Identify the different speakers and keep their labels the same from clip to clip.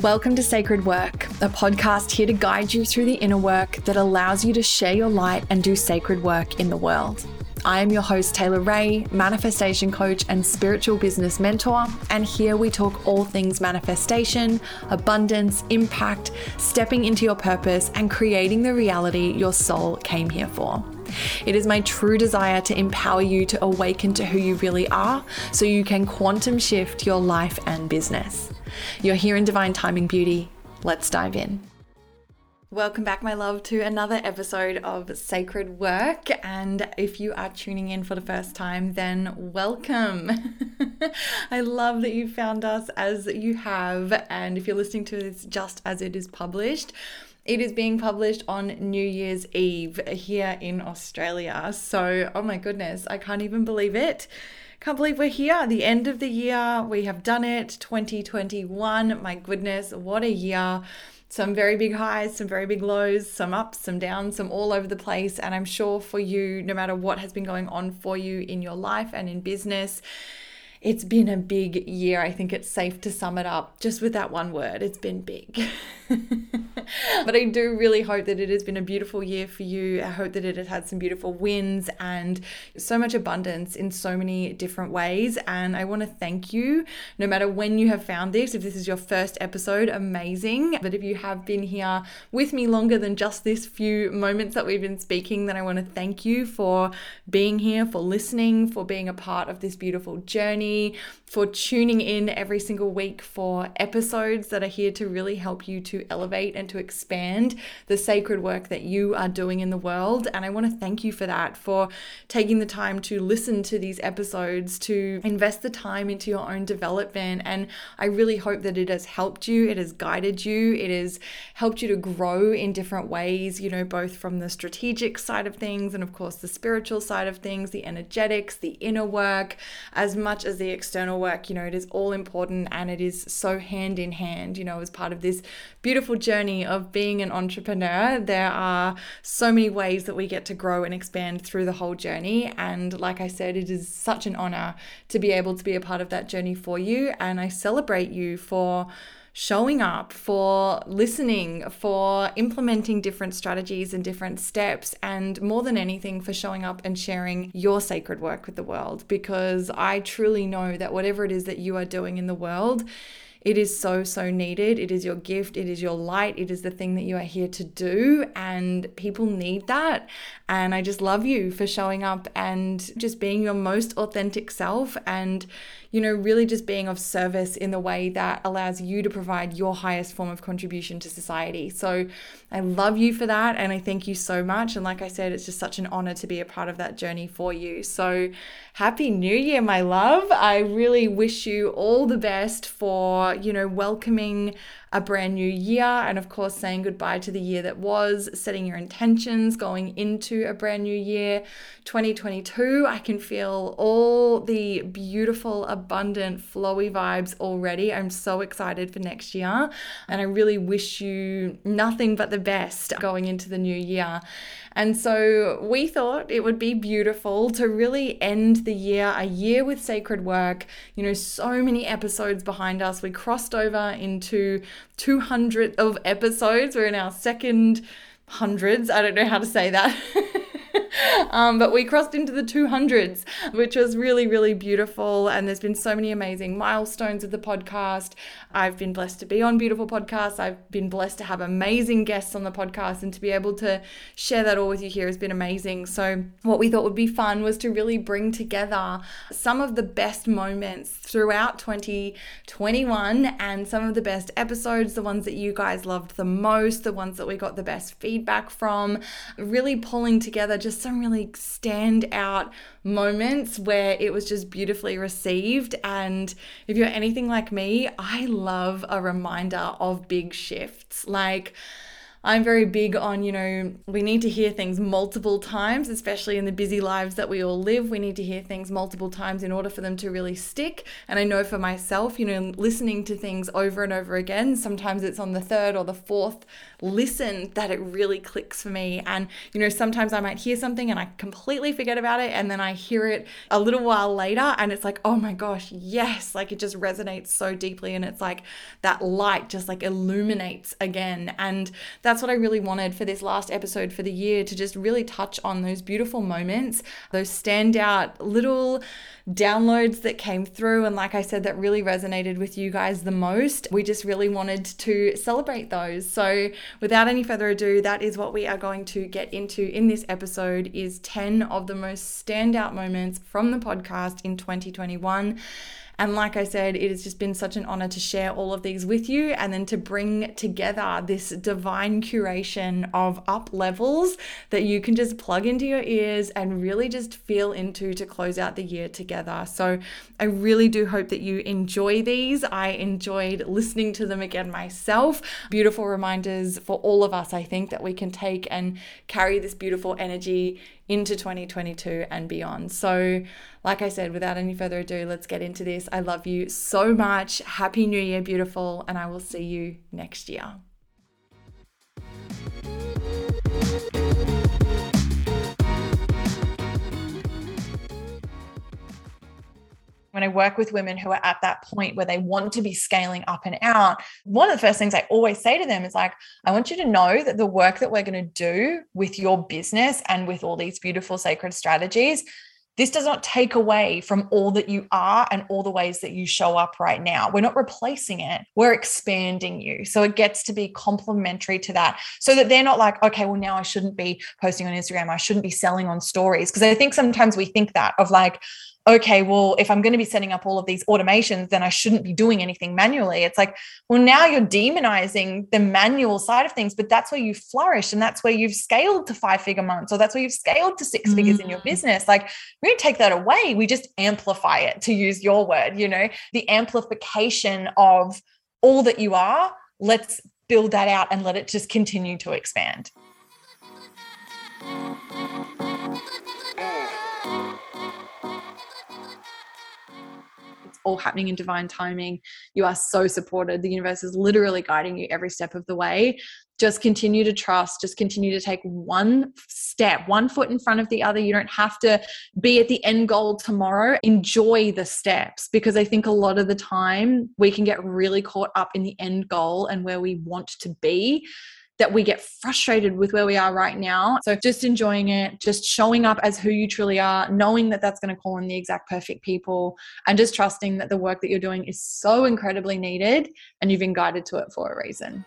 Speaker 1: Welcome to Sacred Work, a podcast here to guide you through the inner work that allows you to share your light and do sacred work in the world. I am your host, Taylor Ray, manifestation coach and spiritual business mentor, and here we talk all things manifestation, abundance, impact, stepping into your purpose, and creating the reality your soul came here for. It is my true desire to empower you to awaken to who you really are so you can quantum shift your life and business. You're here in Divine Timing Beauty. Let's dive in. Welcome back, my love, to another episode of Sacred Work. And if you are tuning in for the first time, then welcome. I love that you found us as you have. And if you're listening to this just as it is published, it is being published on New Year's Eve here in Australia. So, oh my goodness, I can't even believe it. Can't believe we're here. The end of the year. We have done it. 2021. My goodness, what a year. Some very big highs, some very big lows, some ups, some downs, some all over the place. And I'm sure for you, no matter what has been going on for you in your life and in business, it's been a big year. I think it's safe to sum it up just with that one word. It's been big. but I do really hope that it has been a beautiful year for you. I hope that it has had some beautiful wins and so much abundance in so many different ways. And I want to thank you, no matter when you have found this. If this is your first episode, amazing. But if you have been here with me longer than just this few moments that we've been speaking, then I want to thank you for being here, for listening, for being a part of this beautiful journey, for tuning in every single week for episodes that are here to really help you to elevate and to expand the sacred work that you are doing in the world. And I want to thank you for that, for taking the time to listen to these episodes, to invest the time into your own development. And I really hope that it has helped you, it has guided you, it has helped you to grow in different ways, you know, both from the strategic side of things and, of course, the spiritual side of things, the energetics, the inner work, as much as the external work. You know, it is all important and it is so hand in hand, you know, as part of this beautiful journey of being an entrepreneur, there are so many ways that we get to grow and expand through the whole journey. And like I said, it is such an honor to be able to be a part of that journey for you. And I celebrate you for showing up, for listening, for implementing different strategies and different steps, and more than anything, for showing up and sharing your sacred work with the world. Because I truly know that whatever it is that you are doing in the world, it is so, so needed. It is your gift. It is your light. It is the thing that you are here to do. And people need that. And I just love you for showing up and just being your most authentic self and you know, really just being of service in the way that allows you to provide your highest form of contribution to society. So I love you for that. And I thank you so much. And like I said, it's just such an honor to be a part of that journey for you. So happy new year, my love. I really wish you all the best for, you know, welcoming a brand new year and of course saying goodbye to the year that was setting your intentions going into a brand new year 2022 i can feel all the beautiful abundant flowy vibes already i'm so excited for next year and i really wish you nothing but the best going into the new year and so we thought it would be beautiful to really end the year, a year with sacred work. You know, so many episodes behind us. We crossed over into 200 of episodes. We're in our second hundreds. I don't know how to say that. um, but we crossed into the 200s, which was really, really beautiful. And there's been so many amazing milestones of the podcast. I've been blessed to be on beautiful podcasts. I've been blessed to have amazing guests on the podcast and to be able to share that all with you here has been amazing. So, what we thought would be fun was to really bring together some of the best moments throughout 2021 and some of the best episodes, the ones that you guys loved the most, the ones that we got the best feedback from, really pulling together just some really stand out moments where it was just beautifully received. And if you're anything like me, I love a reminder of big shifts. Like, I'm very big on, you know, we need to hear things multiple times, especially in the busy lives that we all live. We need to hear things multiple times in order for them to really stick. And I know for myself, you know, listening to things over and over again, sometimes it's on the third or the fourth listen that it really clicks for me. And, you know, sometimes I might hear something and I completely forget about it. And then I hear it a little while later and it's like, oh my gosh, yes. Like it just resonates so deeply. And it's like that light just like illuminates again. And that's what I really wanted for this last episode for the year to just really touch on those beautiful moments, those standout little downloads that came through. And like I said, that really resonated with you guys the most. We just really wanted to celebrate those. So without any further ado, that is what we are going to get into in this episode is 10 of the most standout moments from the podcast in 2021. And like I said, it has just been such an honor to share all of these with you and then to bring together this divine curation of up levels that you can just plug into your ears and really just feel into to close out the year together. So I really do hope that you enjoy these. I enjoyed listening to them again myself. Beautiful reminders for all of us, I think, that we can take and carry this beautiful energy into 2022 and beyond. So, like I said, without any further ado, let's get into this. I love you so much. Happy New Year, beautiful, and I will see you next year. When I work with women who are at that point where they want to be scaling up and out, one of the first things I always say to them is like, I want you to know that the work that we're going to do with your business and with all these beautiful sacred strategies, this does not take away from all that you are and all the ways that you show up right now. We're not replacing it, we're expanding you. So it gets to be complementary to that so that they're not like, okay, well, now I shouldn't be posting on Instagram, I shouldn't be selling on stories. Because I think sometimes we think that of like, okay, well, if I'm going to be setting up all of these automations, then I shouldn't be doing anything manually. It's like, well, now you're demonizing the manual side of things, but that's where you flourish and that's where you've scaled to five figure months or that's where you've scaled to 6 mm figures in your mm. business. Like, we don't take that away. We just amplify it, to use your word, you know, the amplification of all that you are. Let's build that out and let it just continue to expand. All happening in divine timing. You are so supported. The universe is literally guiding you every step of the way. Just continue to trust, just continue to take one step, one foot in front of the other. You don't have to be at the end goal tomorrow. Enjoy the steps because I think a lot of the time we can get really caught up in the end goal and where we want to be that we get frustrated with where we are right now. So just enjoying it, just showing up as who you truly are, knowing that that's going to call in the exact perfect people, and just trusting that the work that you're doing is so incredibly needed and you've been guided to it for a reason.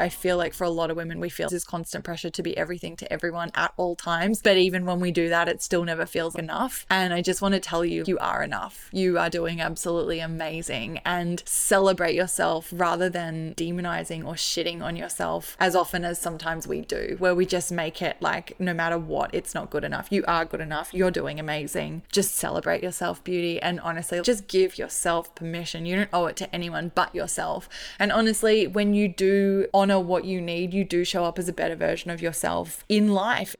Speaker 1: I feel like for a lot of women, we feel this constant pressure to be everything to everyone at all times. But even when we do that, it still never feels enough. And I just want to tell you, you are enough. You are doing absolutely amazing and celebrate yourself rather than demonizing or shitting on yourself as often as sometimes we do, where we just make it like no matter what, it's not good enough. You are good enough. You're doing amazing. Just celebrate yourself, beauty. And honestly, just give yourself permission. You don't owe it to anyone but yourself. And honestly, when you do honor honor what you need, you do show up as a better version of yourself in life.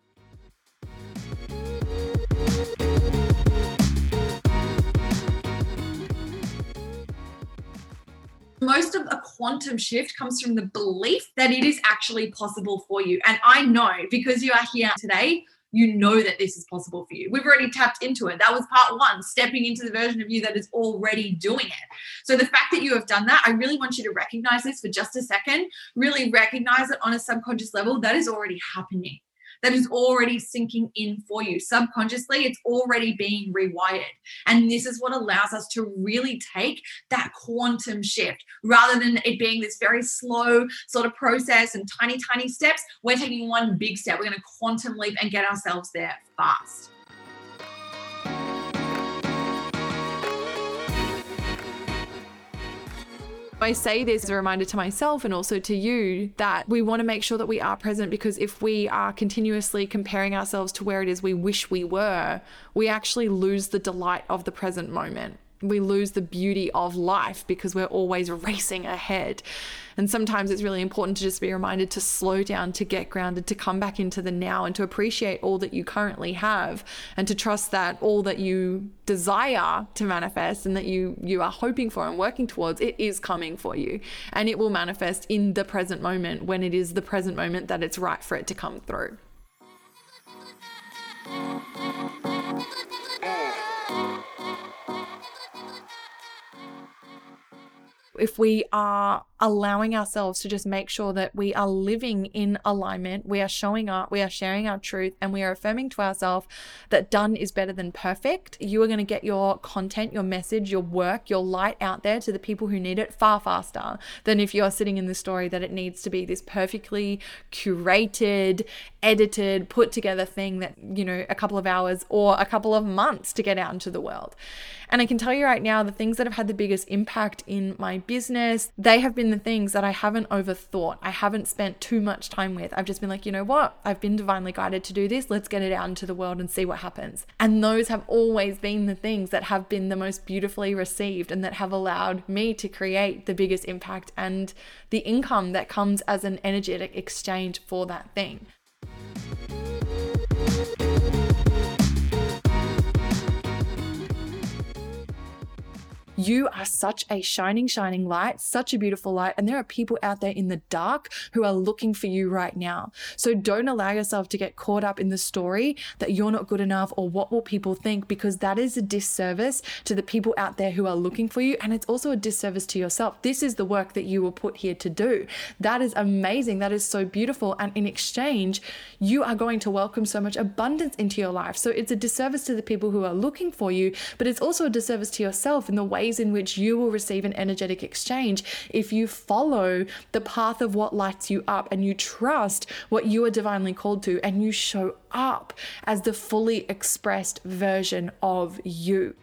Speaker 1: most of a quantum shift comes from the belief that it is actually possible for you. And I know because you are here today, you know that this is possible for you. We've already tapped into it. That was part one, stepping into the version of you that is already doing it. So the fact that you have done that, I really want you to recognize this for just a second, really recognize it on a subconscious level that is already happening that is already sinking in for you. Subconsciously, it's already being rewired. And this is what allows us to really take that quantum shift rather than it being this very slow sort of process and tiny, tiny steps. We're taking one big step. We're going to quantum leap and get ourselves there fast. I say this as a reminder to myself and also to you that we want to make sure that we are present because if we are continuously comparing ourselves to where it is we wish we were, we actually lose the delight of the present moment we lose the beauty of life because we're always racing ahead. And sometimes it's really important to just be reminded to slow down, to get grounded, to come back into the now and to appreciate all that you currently have and to trust that all that you desire to manifest and that you you are hoping for and working towards it is coming for you and it will manifest in the present moment when it is the present moment that it's right for it to come through. If we are allowing ourselves to just make sure that we are living in alignment, we are showing up, we are sharing our truth, and we are affirming to ourselves that done is better than perfect, you are going to get your content, your message, your work, your light out there to the people who need it far faster than if you're sitting in the story that it needs to be this perfectly curated, edited, put together thing that, you know, a couple of hours or a couple of months to get out into the world. And I can tell you right now, the things that have had the biggest impact in my business, they have the things that I haven't overthought. I haven't spent too much time with. I've just been like, you know what? I've been divinely guided to do this. Let's get it out into the world and see what happens. And those have always been the things that have been the most beautifully received and that have allowed me to create the biggest impact and the income that comes as an energetic exchange for that thing. You are such a shining, shining light, such a beautiful light. And there are people out there in the dark who are looking for you right now. So don't allow yourself to get caught up in the story that you're not good enough or what will people think, because that is a disservice to the people out there who are looking for you. And it's also a disservice to yourself. This is the work that you were put here to do. That is amazing. That is so beautiful. And in exchange, you are going to welcome so much abundance into your life. So it's a disservice to the people who are looking for you, but it's also a disservice to yourself in the way ways in which you will receive an energetic exchange if you follow the path of what lights you up and you trust what you are divinely called to and you show up as the fully expressed version of you.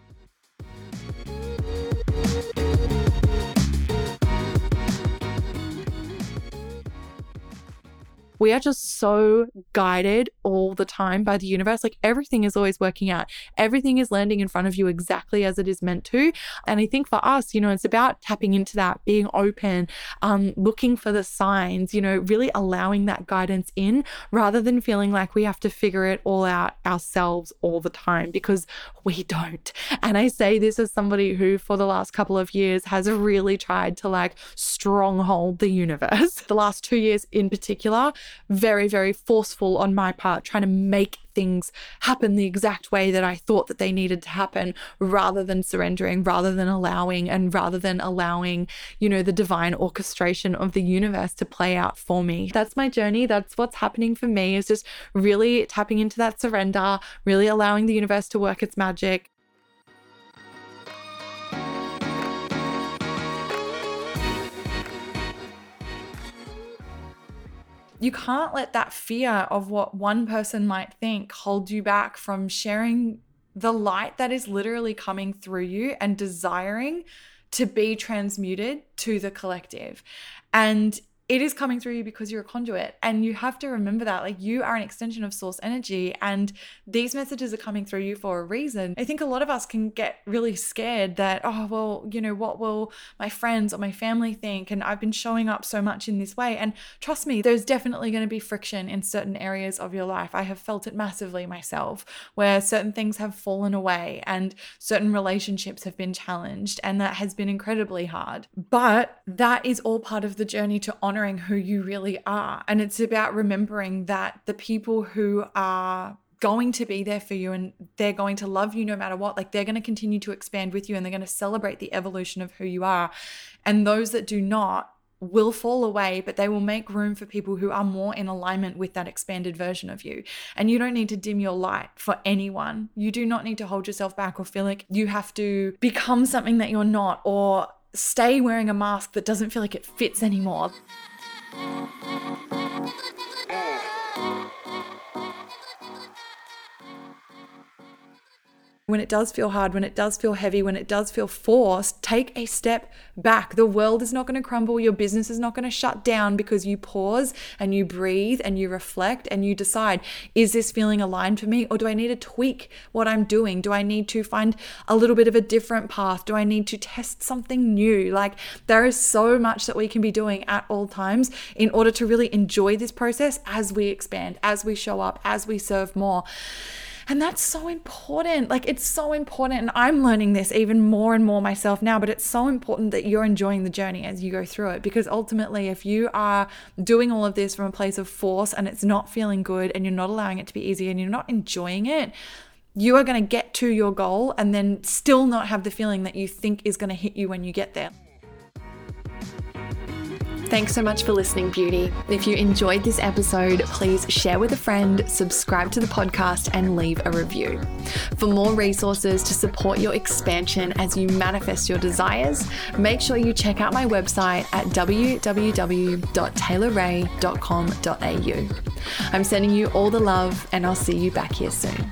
Speaker 1: We are just so guided all the time by the universe. Like everything is always working out, everything is landing in front of you exactly as it is meant to. And I think for us, you know, it's about tapping into that, being open, um, looking for the signs, you know, really allowing that guidance in rather than feeling like we have to figure it all out ourselves all the time because we don't. And I say this as somebody who, for the last couple of years, has really tried to like stronghold the universe. The last two years in particular, very, very forceful on my part, trying to make things happen the exact way that I thought that they needed to happen rather than surrendering, rather than allowing, and rather than allowing, you know, the divine orchestration of the universe to play out for me. That's my journey. That's what's happening for me is just really tapping into that surrender, really allowing the universe to work its magic, you can't let that fear of what one person might think hold you back from sharing the light that is literally coming through you and desiring to be transmuted to the collective. And it is coming through you because you're a conduit and you have to remember that like you are an extension of source energy and these messages are coming through you for a reason. I think a lot of us can get really scared that oh well you know what will my friends or my family think? And i've been showing up so much in this way. And trust me there's definitely going to be friction in certain areas of your life. I have felt it massively myself where certain things have fallen away and certain relationships have been challenged and that has been incredibly hard. But that is all part of the journey to honor honoring who you really are. And it's about remembering that the people who are going to be there for you and they're going to love you no matter what. Like they're going to continue to expand with you and they're going to celebrate the evolution of who you are. And those that do not will fall away, but they will make room for people who are more in alignment with that expanded version of you. And you don't need to dim your light for anyone. You do not need to hold yourself back or feel like you have to become something that you're not or stay wearing a mask that doesn't feel like it fits anymore. When it does feel hard, when it does feel heavy, when it does feel forced, take a step back. The world is not going to crumble. Your business is not going to shut down because you pause and you breathe and you reflect and you decide, is this feeling aligned for me? Or do I need to tweak what I'm doing? Do I need to find a little bit of a different path? Do I need to test something new? Like, there is so much that we can be doing at all times in order to really enjoy this process as we expand, as we show up, as we serve more. And that's so important. Like, it's so important. And I'm learning this even more and more myself now, but it's so important that you're enjoying the journey as you go through it. Because ultimately, if you are doing all of this from a place of force and it's not feeling good and you're not allowing it to be easy and you're not enjoying it, you are going to get to your goal and then still not have the feeling that you think is going to hit you when you get there. Thanks so much for listening, Beauty. If you enjoyed this episode, please share with a friend, subscribe to the podcast, and leave a review. For more resources to support your expansion as you manifest your desires, make sure you check out my website at www.taylorray.com.au. I'm sending you all the love, and I'll see you back here soon.